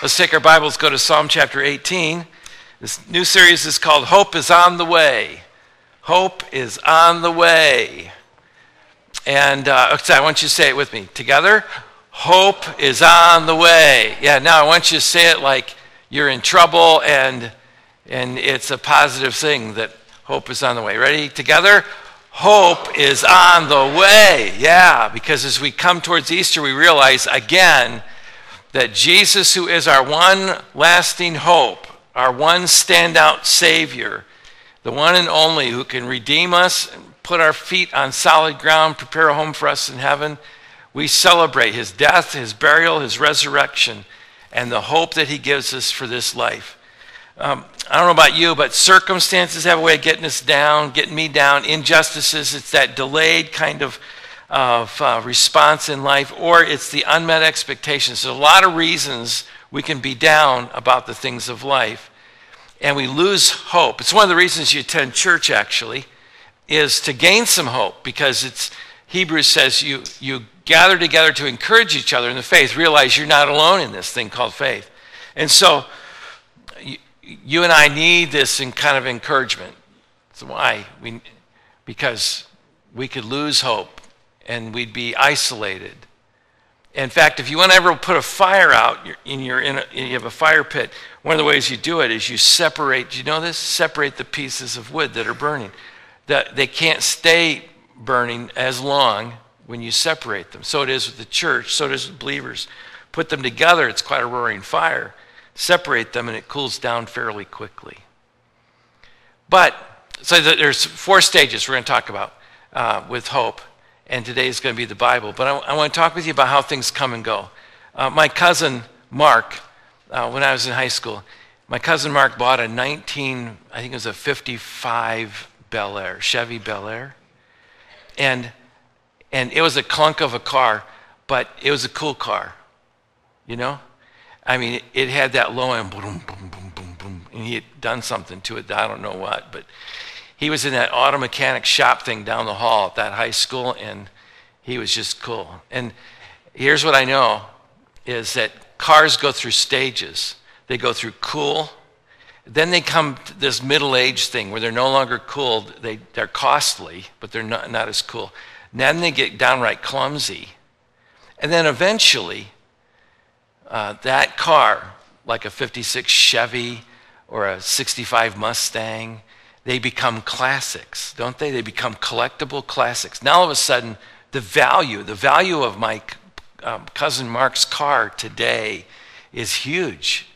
Let's take our Bibles, go to Psalm chapter 18. This new series is called Hope is on the Way. Hope is on the way. And uh, I want you to say it with me together. Hope is on the way. Yeah, now I want you to say it like you're in trouble and, and it's a positive thing that hope is on the way. Ready? Together? Hope is on the way. Yeah, because as we come towards Easter, we realize again that Jesus, who is our one lasting hope, our one standout Savior, the one and only who can redeem us and put our feet on solid ground, prepare a home for us in heaven, we celebrate his death, his burial, his resurrection, and the hope that he gives us for this life. Um, I don't know about you, but circumstances have a way of getting us down, getting me down. Injustices, it's that delayed kind of of uh, response in life, or it's the unmet expectations. There's a lot of reasons we can be down about the things of life, and we lose hope. It's one of the reasons you attend church, actually, is to gain some hope, because it's Hebrews says you you gather together to encourage each other in the faith. Realize you're not alone in this thing called faith, and so you, you and I need this in kind of encouragement. That's why we, because we could lose hope and we'd be isolated. In fact, if you want to ever put a fire out in your, in a, you have a fire pit, one of the ways you do it is you separate, do you know this? Separate the pieces of wood that are burning. That they can't stay burning as long when you separate them. So it is with the church, so it is with believers. Put them together, it's quite a roaring fire. Separate them and it cools down fairly quickly. But, so there's four stages we're going to talk about uh, with hope and today is going to be the Bible. But I, I, want to talk with you about how things come and go. Uh, my cousin Mark, uh, when I was in high school, my cousin Mark bought a 19, I think it was a 55 Bel Air, Chevy Bel Air. And, and it was a clunk of a car, but it was a cool car, you know? I mean, it, had that low end, boom, boom, boom, boom, boom, and he had done something to it. I don't know what, but he was in that auto mechanic shop thing down the hall at that high school, and he was just cool. And here's what I know is that cars go through stages. They go through cool, then they come to this middle age thing where they're no longer cool. They, they're costly, but they're not, not as cool. Then they get downright clumsy. And then eventually, uh, that car, like a 56 Chevy or a 65 Mustang, they become classics, don't they? They become collectible classics. Now all of a sudden, the value, the value of my um, cousin Mark's car today is huge.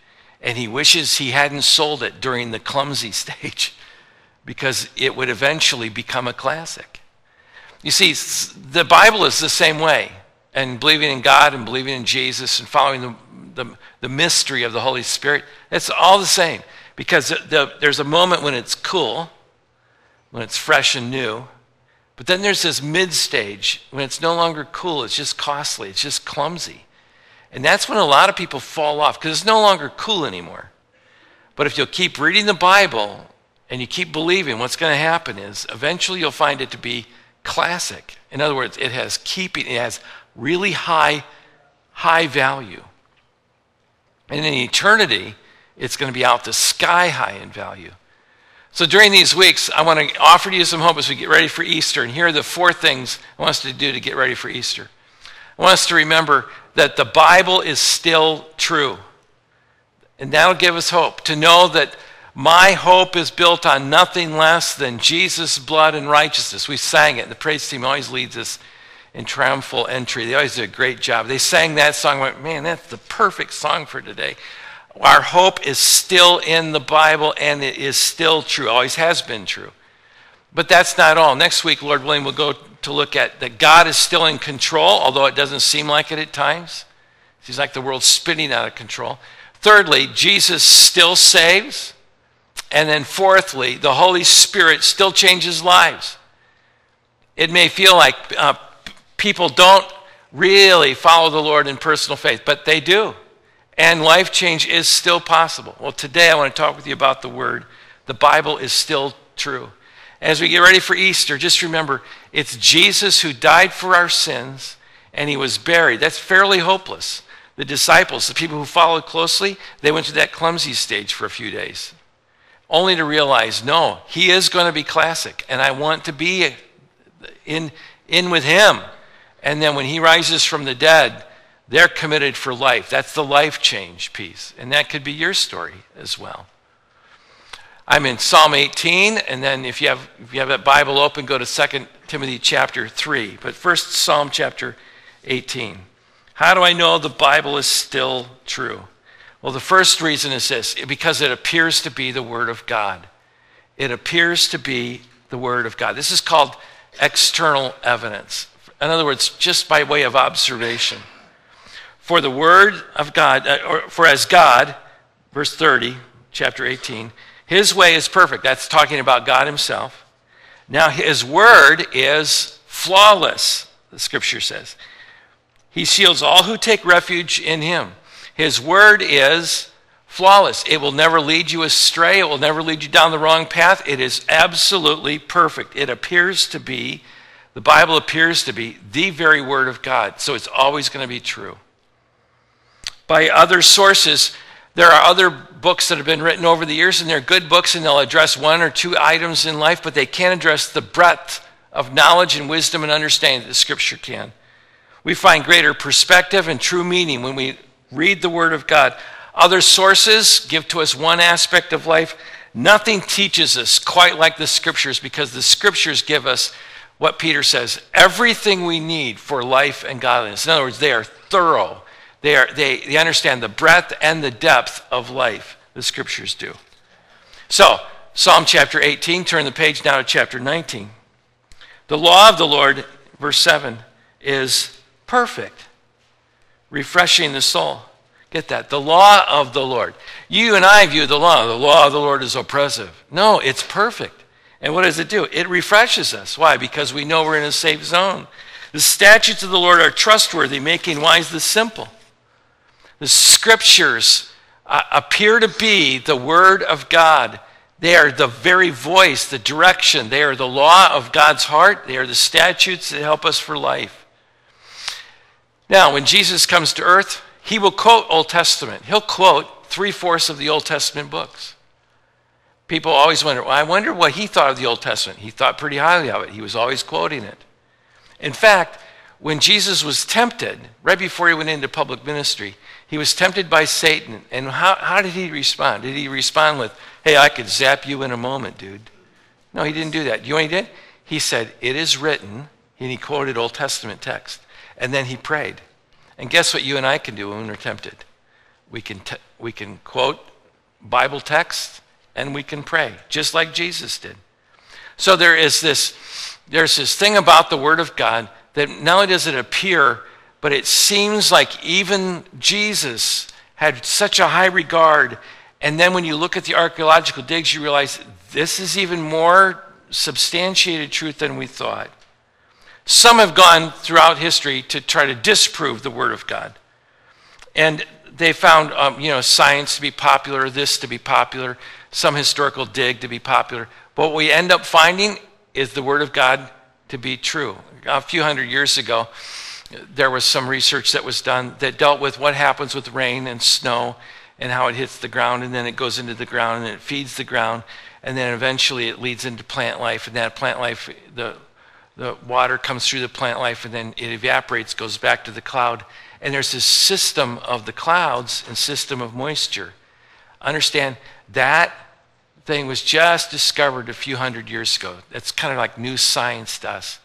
And he wishes he hadn't sold it during the clumsy stage because it would eventually become a classic. You see, the Bible is the same way. And believing in God and believing in Jesus and following the, the, the mystery of the Holy Spirit, it's all the same. Because the, the, there's a moment when it's cool, when it's fresh and new. But then there's this mid stage when it's no longer cool, it's just costly, it's just clumsy. And that's when a lot of people fall off because it's no longer cool anymore. But if you'll keep reading the Bible and you keep believing, what's going to happen is eventually you'll find it to be classic. In other words, it has keeping, it has really high, high value. And in eternity, it's going to be out the sky high in value. So during these weeks, I want to offer to you some hope as we get ready for Easter. And here are the four things I want us to do to get ready for Easter. I want us to remember that the Bible is still true. And that'll give us hope to know that my hope is built on nothing less than Jesus' blood and righteousness. We sang it. The praise team always leads us in triumphal entry. They always do a great job. They sang that song. I went, man, that's the perfect song for today. Our hope is still in the Bible and it is still true, always has been true. But that's not all. Next week, Lord willing, we'll go to look at that God is still in control, although it doesn't seem like it at times. It seems like the world's spinning out of control. Thirdly, Jesus still saves. And then fourthly, the Holy Spirit still changes lives. It may feel like uh, people don't really follow the Lord in personal faith, but they do. And life change is still possible. Well, today I want to talk with you about the Word. The Bible is still true. As we get ready for Easter, just remember it's Jesus who died for our sins and he was buried. That's fairly hopeless. The disciples, the people who followed closely, they went to that clumsy stage for a few days, only to realize, no, he is going to be classic, and I want to be in, in with him. And then when he rises from the dead, they're committed for life. That's the life change piece. And that could be your story as well. I'm in Psalm 18, and then if you have, if you have that Bible open, go to 2 Timothy chapter 3. But first, Psalm chapter 18. How do I know the Bible is still true? Well, the first reason is this because it appears to be the Word of God. It appears to be the Word of God. This is called external evidence. In other words, just by way of observation. For the Word of God, uh, or for as God, verse 30, chapter 18, His way is perfect. That's talking about God Himself. Now, His Word is flawless, the Scripture says. He shields all who take refuge in him. His word is flawless. It will never lead you astray. It will never lead you down the wrong path. It is absolutely perfect. It appears to be, the Bible appears to be the very word of God. So it's always going to be true. By other sources, there are other books that have been written over the years, and they're good books, and they'll address one or two items in life, but they can't address the breadth of knowledge and wisdom and understanding that the Scripture can. We find greater perspective and true meaning when we read the Word of God. Other sources give to us one aspect of life. Nothing teaches us quite like the Scriptures because the Scriptures give us what Peter says everything we need for life and godliness. In other words, they are thorough, they, are, they, they understand the breadth and the depth of life. The Scriptures do. So, Psalm chapter 18, turn the page now to chapter 19. The law of the Lord, verse 7, is perfect, refreshing the soul. Get that? The law of the Lord. You and I view the law. The law of the Lord is oppressive. No, it's perfect. And what does it do? It refreshes us. Why? Because we know we're in a safe zone. The statutes of the Lord are trustworthy, making wise the simple. The scriptures uh, appear to be the word of God. They are the very voice, the direction. They are the law of God's heart. They are the statutes that help us for life. Now, when Jesus comes to earth, he will quote Old Testament. He'll quote three fourths of the Old Testament books. People always wonder, well, I wonder what he thought of the Old Testament. He thought pretty highly of it. He was always quoting it. In fact, when Jesus was tempted, right before he went into public ministry, he was tempted by Satan. And how, how did he respond? Did he respond with, hey, I could zap you in a moment, dude? No, he didn't do that. You know what he did? He said, it is written, and he quoted Old Testament text. And then he prayed. And guess what you and I can do when we're tempted? We can, te- we can quote Bible text and we can pray, just like Jesus did. So there is this, there's this thing about the Word of God that not only does it appear, but it seems like even Jesus had such a high regard. And then when you look at the archaeological digs, you realize this is even more substantiated truth than we thought. Some have gone throughout history to try to disprove the Word of God. And they found, um, you know, science to be popular, this to be popular, some historical dig to be popular. But what we end up finding is the Word of God to be true. A few hundred years ago, there was some research that was done that dealt with what happens with rain and snow and how it hits the ground, and then it goes into the ground, and it feeds the ground, and then eventually it leads into plant life, and that plant life, the the water comes through the plant life and then it evaporates, goes back to the cloud. And there's this system of the clouds and system of moisture. Understand that thing was just discovered a few hundred years ago. That's kind of like new science to us.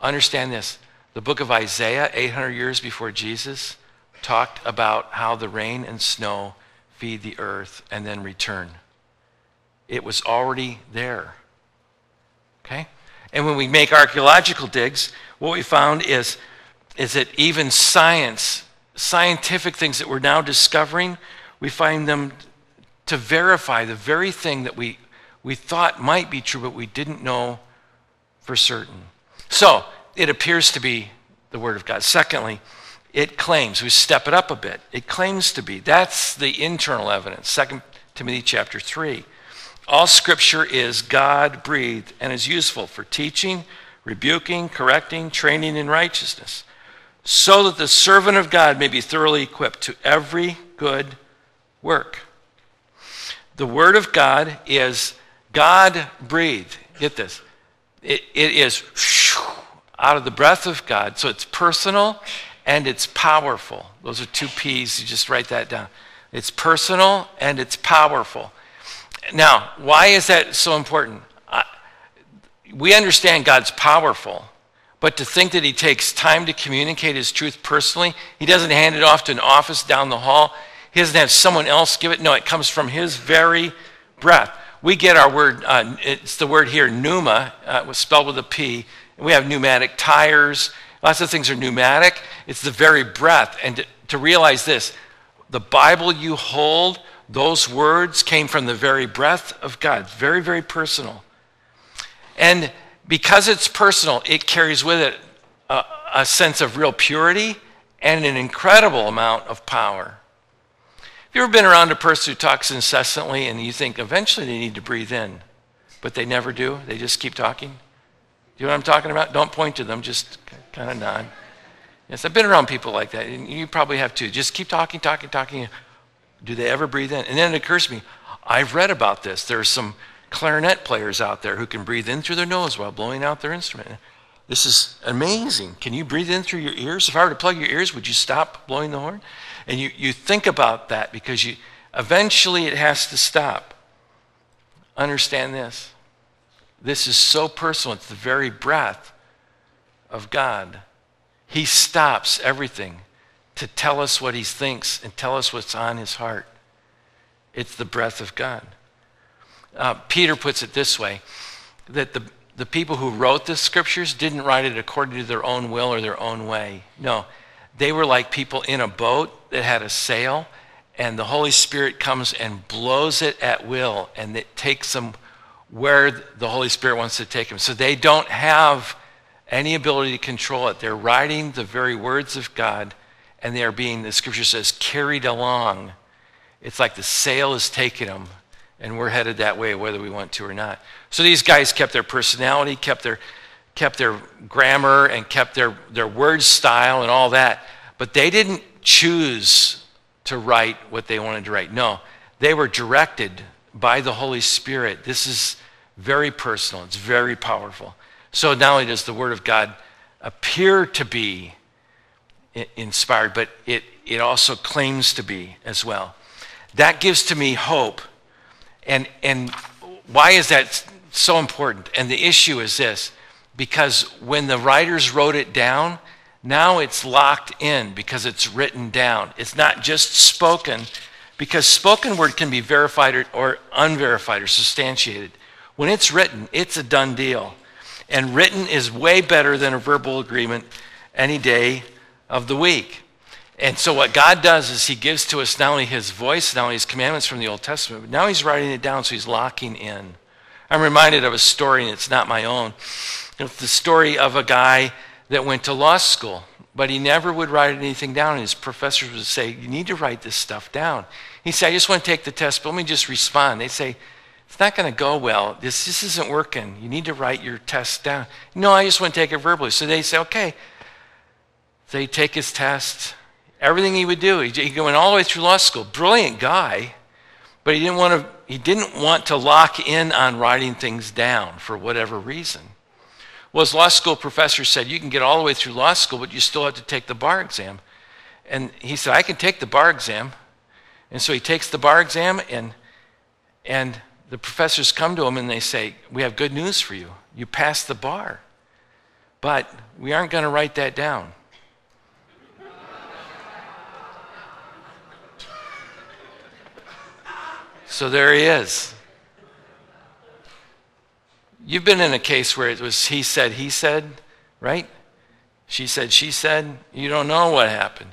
Understand this the book of Isaiah, 800 years before Jesus, talked about how the rain and snow feed the earth and then return. It was already there. Okay? And when we make archaeological digs, what we found is, is that even science, scientific things that we're now discovering, we find them to verify the very thing that we, we thought might be true, but we didn't know for certain. So it appears to be the Word of God. Secondly, it claims, we step it up a bit, it claims to be. That's the internal evidence. 2 Timothy chapter 3. All scripture is God breathed and is useful for teaching, rebuking, correcting, training in righteousness, so that the servant of God may be thoroughly equipped to every good work. The Word of God is God breathed. Get this. It, it is out of the breath of God. So it's personal and it's powerful. Those are two P's. You just write that down. It's personal and it's powerful. Now, why is that so important? We understand God's powerful, but to think that He takes time to communicate His truth personally, He doesn't hand it off to an office down the hall. He doesn't have someone else give it. No, it comes from His very breath. We get our word, uh, it's the word here, pneuma, uh, spelled with a P. We have pneumatic tires. Lots of things are pneumatic. It's the very breath. And to, to realize this, the Bible you hold, those words came from the very breath of God. Very, very personal. And because it's personal, it carries with it a, a sense of real purity and an incredible amount of power. Have you ever been around a person who talks incessantly and you think eventually they need to breathe in, but they never do? They just keep talking? Do you know what I'm talking about? Don't point to them, just kind of nod. Yes, I've been around people like that, and you probably have too. Just keep talking, talking, talking. Do they ever breathe in? And then it occurs to me, I've read about this. There are some clarinet players out there who can breathe in through their nose while blowing out their instrument. This is amazing. Can you breathe in through your ears? If I were to plug your ears, would you stop blowing the horn? And you, you think about that because you eventually it has to stop. Understand this. This is so personal. It's the very breath of God. He stops everything to tell us what he thinks and tell us what's on his heart. It's the breath of God. Uh, Peter puts it this way that the, the people who wrote the scriptures didn't write it according to their own will or their own way. No, they were like people in a boat that had a sail, and the Holy Spirit comes and blows it at will, and it takes them where the Holy Spirit wants to take them. So they don't have any ability to control it. They're writing the very words of God, and they are being, the scripture says, carried along. It's like the sail is taking them, and we're headed that way whether we want to or not. So these guys kept their personality, kept their, kept their grammar, and kept their, their word style and all that. But they didn't choose to write what they wanted to write. No, they were directed by the Holy Spirit. This is very personal, it's very powerful. So not only does the Word of God appear to be inspired, but it, it also claims to be as well. That gives to me hope. And, and why is that so important? And the issue is this because when the writers wrote it down, now it's locked in because it's written down. It's not just spoken, because spoken word can be verified or, or unverified or substantiated. When it's written, it's a done deal. And written is way better than a verbal agreement any day of the week. And so, what God does is He gives to us not only His voice, not only His commandments from the Old Testament, but now He's writing it down, so He's locking in. I'm reminded of a story, and it's not my own. It's the story of a guy that went to law school, but he never would write anything down. And his professors would say, You need to write this stuff down. He said, I just want to take the test, but let me just respond. They say, it's not going to go well. This, this isn't working. You need to write your test down. No, I just want to take it verbally. So they say, okay. He take his test. Everything he would do, he, he went all the way through law school. Brilliant guy, but he didn't want to. He didn't want to lock in on writing things down for whatever reason. Well, his law school professor said, You can get all the way through law school, but you still have to take the bar exam. And he said, I can take the bar exam. And so he takes the bar exam, and, and the professors come to him and they say, We have good news for you. You passed the bar, but we aren't going to write that down. So there he is. You've been in a case where it was he said, he said, right? She said, she said. You don't know what happened.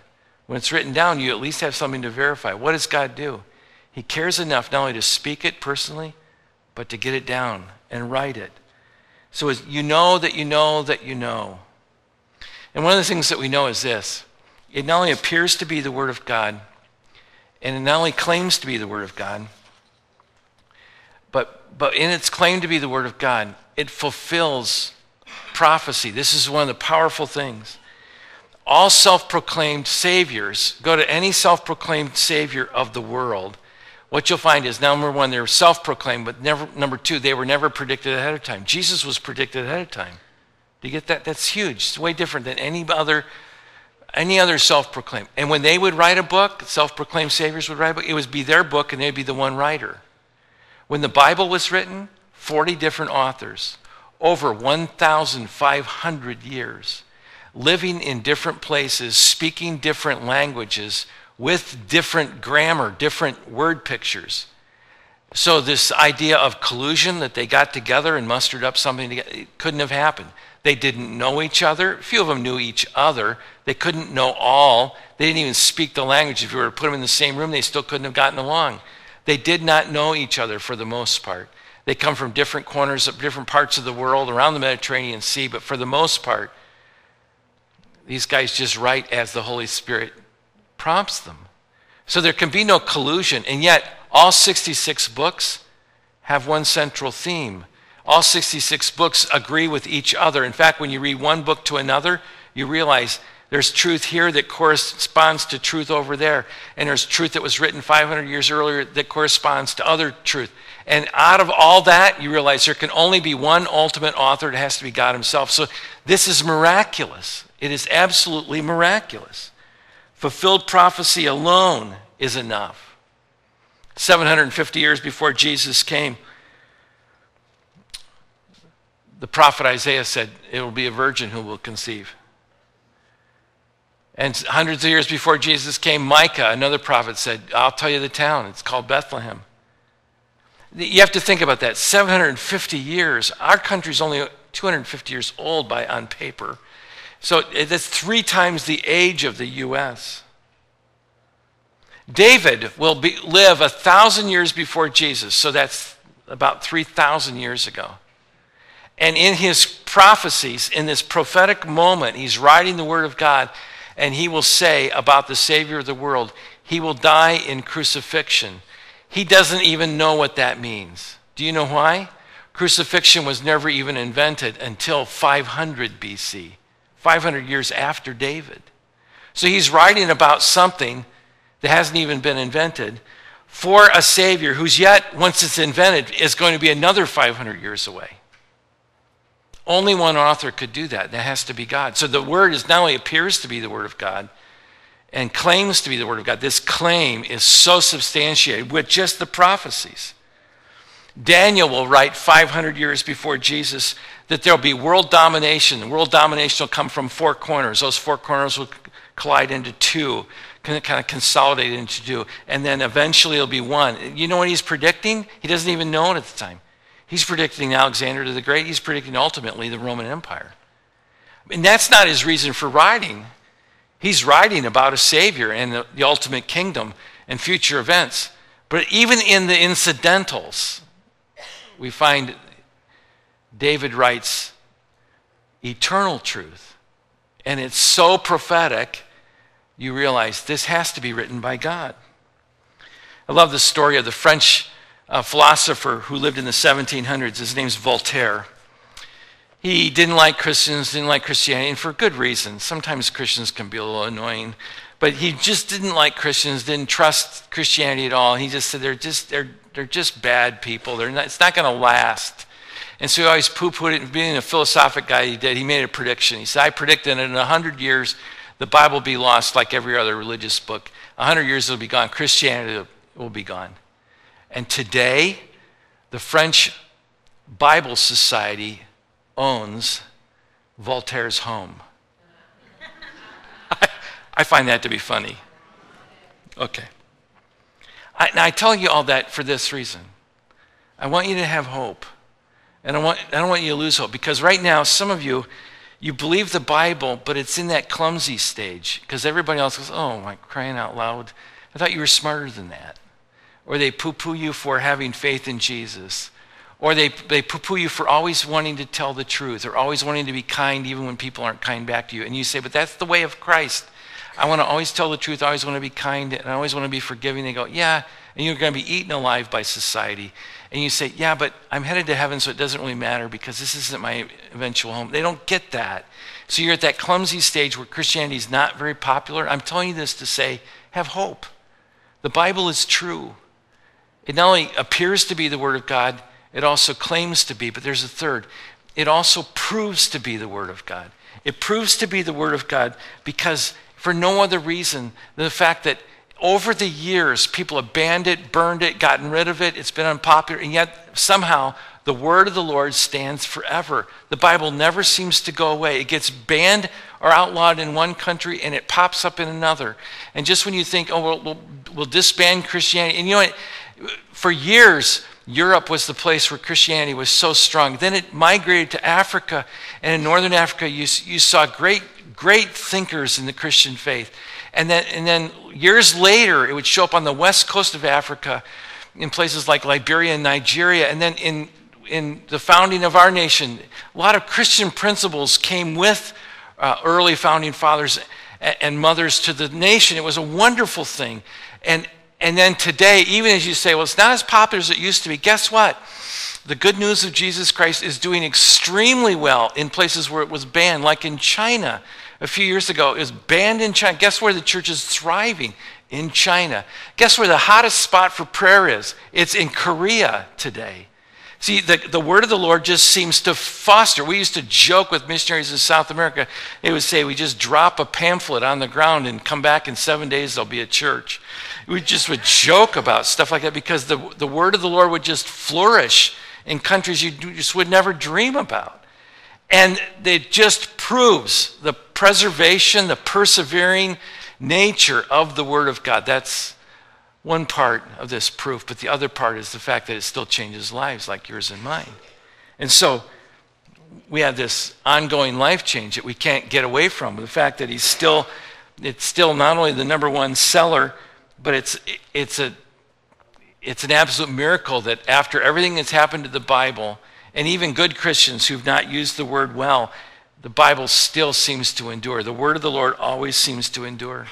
When it's written down, you at least have something to verify. What does God do? He cares enough not only to speak it personally, but to get it down and write it. So as you know that you know that you know. And one of the things that we know is this it not only appears to be the Word of God, and it not only claims to be the Word of God, but, in its claim to be the Word of God, it fulfills prophecy. This is one of the powerful things. all self proclaimed saviors, go to any self proclaimed savior of the world, what you'll find is number one, they're self proclaimed, but never, number two, they were never predicted ahead of time. Jesus was predicted ahead of time. Do you get that? That's huge. It's way different than any other any other self-proclaimed. And when they would write a book, self-proclaimed saviors would write a book, it would be their book and they'd be the one writer. When the Bible was written, 40 different authors, over 1,500 years, living in different places, speaking different languages, with different grammar, different word pictures. So, this idea of collusion that they got together and mustered up something together, couldn't have happened. They didn't know each other. A few of them knew each other. They couldn't know all. They didn't even speak the language. If you were to put them in the same room, they still couldn't have gotten along. They did not know each other for the most part. They come from different corners of different parts of the world around the Mediterranean Sea, but for the most part, these guys just write as the Holy Spirit prompts them. So there can be no collusion, and yet all 66 books have one central theme all 66 books agree with each other. In fact, when you read one book to another, you realize there's truth here that corresponds to truth over there. And there's truth that was written 500 years earlier that corresponds to other truth. And out of all that, you realize there can only be one ultimate author. It has to be God Himself. So this is miraculous. It is absolutely miraculous. Fulfilled prophecy alone is enough. 750 years before Jesus came, the prophet Isaiah said, It will be a virgin who will conceive. And hundreds of years before Jesus came, Micah, another prophet, said, I'll tell you the town. It's called Bethlehem. You have to think about that. 750 years. Our country's only 250 years old by on paper. So that's three times the age of the U.S. David will be, live a thousand years before Jesus, so that's about 3,000 years ago. And in his prophecies, in this prophetic moment, he's writing the Word of God, and he will say about the Savior of the world, he will die in crucifixion. He doesn't even know what that means. Do you know why? Crucifixion was never even invented until 500 BC, 500 years after David. So he's writing about something that hasn't even been invented for a Savior who's yet, once it's invented, is going to be another 500 years away. Only one author could do that. That has to be God. So the word is not only appears to be the word of God and claims to be the word of God, this claim is so substantiated with just the prophecies. Daniel will write 500 years before Jesus that there'll be world domination. World domination will come from four corners. Those four corners will collide into two, kind of consolidate into two, and then eventually it'll be one. You know what he's predicting? He doesn't even know it at the time. He's predicting Alexander the Great. He's predicting ultimately the Roman Empire. And that's not his reason for writing. He's writing about a Savior and the, the ultimate kingdom and future events. But even in the incidentals, we find David writes eternal truth. And it's so prophetic, you realize this has to be written by God. I love the story of the French a philosopher who lived in the 1700s. His name's Voltaire. He didn't like Christians, didn't like Christianity, and for good reason. Sometimes Christians can be a little annoying, but he just didn't like Christians, didn't trust Christianity at all. He just said they're just they're they're just bad people. They're not, it's not going to last. And so he always poo-pooed it. Being a philosophic guy, he did. He made a prediction. He said, "I predicted that in hundred years, the Bible will be lost like every other religious book. Hundred years it'll be gone. Christianity will be gone." And today, the French Bible Society owns Voltaire's home. I, I, find that to be funny. Okay. I, now, I tell you all that for this reason. I want you to have hope. And I, want, I don't want you to lose hope because right now, some of you, you believe the Bible, but it's in that clumsy stage because everybody else goes, oh, my crying out loud. I thought you were smarter than that or they poo poo you for having faith in Jesus, or they, they poo poo you for always wanting to tell the truth, or always wanting to be kind even when people aren't kind back to you. And you say, But that's the way of Christ. I want to always tell the truth, I always want to be kind, and I always want to be forgiving. They go, Yeah, and you're going to be eaten alive by society. And you say, Yeah, but I'm headed to heaven, so it doesn't really matter because this isn't my eventual home. They don't get that. So you're at that clumsy stage where Christianity is not very popular. I'm telling you this to say, have hope. The Bible is true. It not only appears to be the Word of God, it also claims to be, but there's a third. It also proves to be the Word of God. It proves to be the Word of God because, for no other reason than the fact that over the years, people have banned it, burned it, gotten rid of it, it's been unpopular, and yet somehow the word of the Lord stands forever. The Bible never seems to go away. It gets banned or outlawed in one country and it pops up in another. And just when you think, oh, we'll, we'll, we'll disband Christianity, and you know what? For years, Europe was the place where Christianity was so strong. Then it migrated to Africa, and in northern Africa, you, you saw great, great thinkers in the Christian faith. And then, and then years later, it would show up on the west coast of Africa in places like Liberia and Nigeria. And then in, in the founding of our nation, a lot of Christian principles came with uh, early founding fathers and, and mothers to the nation. It was a wonderful thing. And, and then today, even as you say, well, it's not as popular as it used to be, guess what? The good news of Jesus Christ is doing extremely well in places where it was banned, like in China a few years ago. It was banned in China. Guess where the church is thriving? In China. Guess where the hottest spot for prayer is? It's in Korea today. See, the, the word of the Lord just seems to foster. We used to joke with missionaries in South America. They would say, We just drop a pamphlet on the ground and come back in seven days, there'll be a church. We just would joke about stuff like that because the, the word of the Lord would just flourish in countries you just would never dream about. And it just proves the preservation, the persevering nature of the Word of God. That's one part of this proof, but the other part is the fact that it still changes lives like yours and mine. And so we have this ongoing life change that we can't get away from. The fact that he's still, it's still not only the number one seller, but it's, it's, a, it's an absolute miracle that after everything that's happened to the Bible, and even good Christians who've not used the word well, the Bible still seems to endure. The word of the Lord always seems to endure.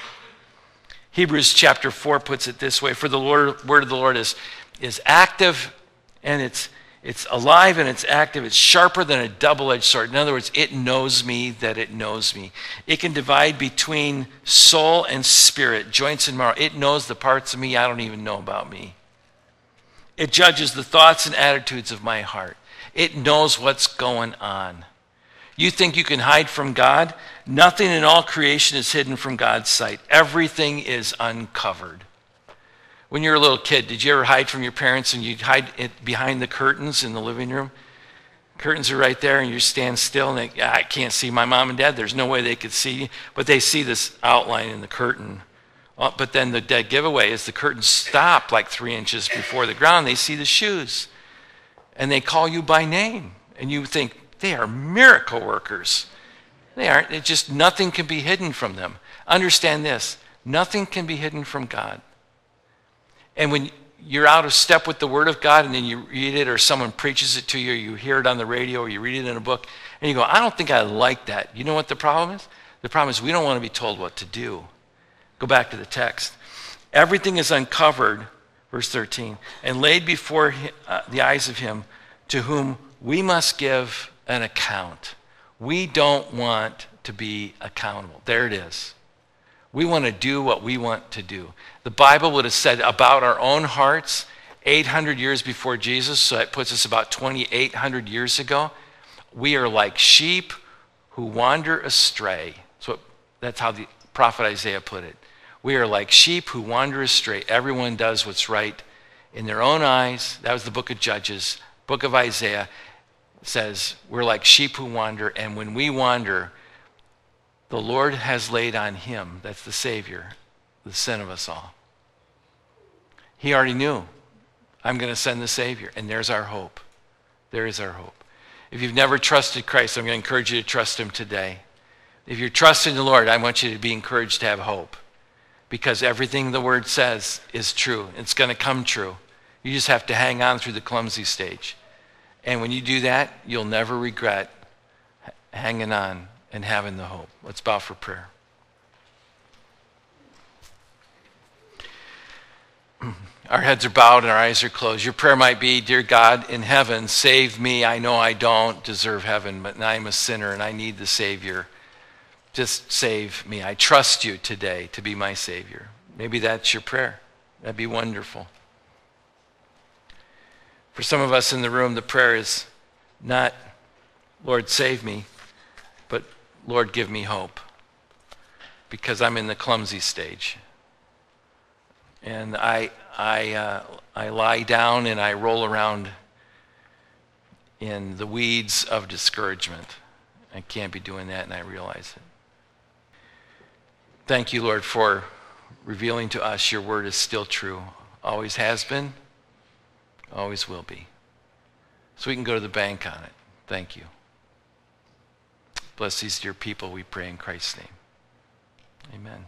Hebrews chapter 4 puts it this way For the Lord, word of the Lord is, is active and it's, it's alive and it's active. It's sharper than a double edged sword. In other words, it knows me that it knows me. It can divide between soul and spirit, joints and marrow. It knows the parts of me I don't even know about me. It judges the thoughts and attitudes of my heart. It knows what's going on. You think you can hide from God? Nothing in all creation is hidden from God's sight. Everything is uncovered. When you were a little kid, did you ever hide from your parents and you'd hide behind the curtains in the living room? Curtains are right there, and you stand still, and they, I can't see my mom and dad. There's no way they could see, you. but they see this outline in the curtain. Uh, but then the dead giveaway is the curtains stop like three inches before the ground. They see the shoes, and they call you by name, and you think, they are miracle workers. They aren't. It just nothing can be hidden from them. Understand this nothing can be hidden from God. And when you're out of step with the Word of God and then you read it or someone preaches it to you or you hear it on the radio or you read it in a book and you go, I don't think I like that. You know what the problem is? The problem is we don't want to be told what to do. Go back to the text. Everything is uncovered, verse 13, and laid before uh, the eyes of him to whom we must give an account. We don't want to be accountable. There it is. We want to do what we want to do. The Bible would have said about our own hearts 800 years before Jesus, so that puts us about 2,800 years ago. We are like sheep who wander astray. What, that's how the prophet Isaiah put it. We are like sheep who wander astray. Everyone does what's right in their own eyes. That was the book of Judges, book of Isaiah says we're like sheep who wander, and when we wander, the Lord has laid on him, that's the Savior, the sin of us all. He already knew, I'm going to send the Savior, and there's our hope. There is our hope. If you've never trusted Christ, I'm going to encourage you to trust him today. If you're trusting the Lord, I want you to be encouraged to have hope because everything the Word says is true. It's going to come true. You just have to hang on through the clumsy stage. And when you do that, you'll never regret hanging on and having the hope. Let's bow for prayer. Our heads are bowed and our eyes are closed. Your prayer might be Dear God in heaven, save me. I know I don't deserve heaven, but I'm a sinner and I need the Savior. just save me. I trust you today to be my Savior. Maybe that's your prayer. That'd be wonderful. For some of us in the room, the prayer is not, Lord, save me, but Lord, give me hope. Because I'm in the clumsy stage. And I, I, uh, I lie down and I roll around in the weeds of discouragement. I can't be doing that, and I realize it. Thank you, Lord, for revealing to us your word is still true. Always has been, always will be. So we can go to the bank on it. Thank you. Bless these dear people, we pray in Christ's name. Amen.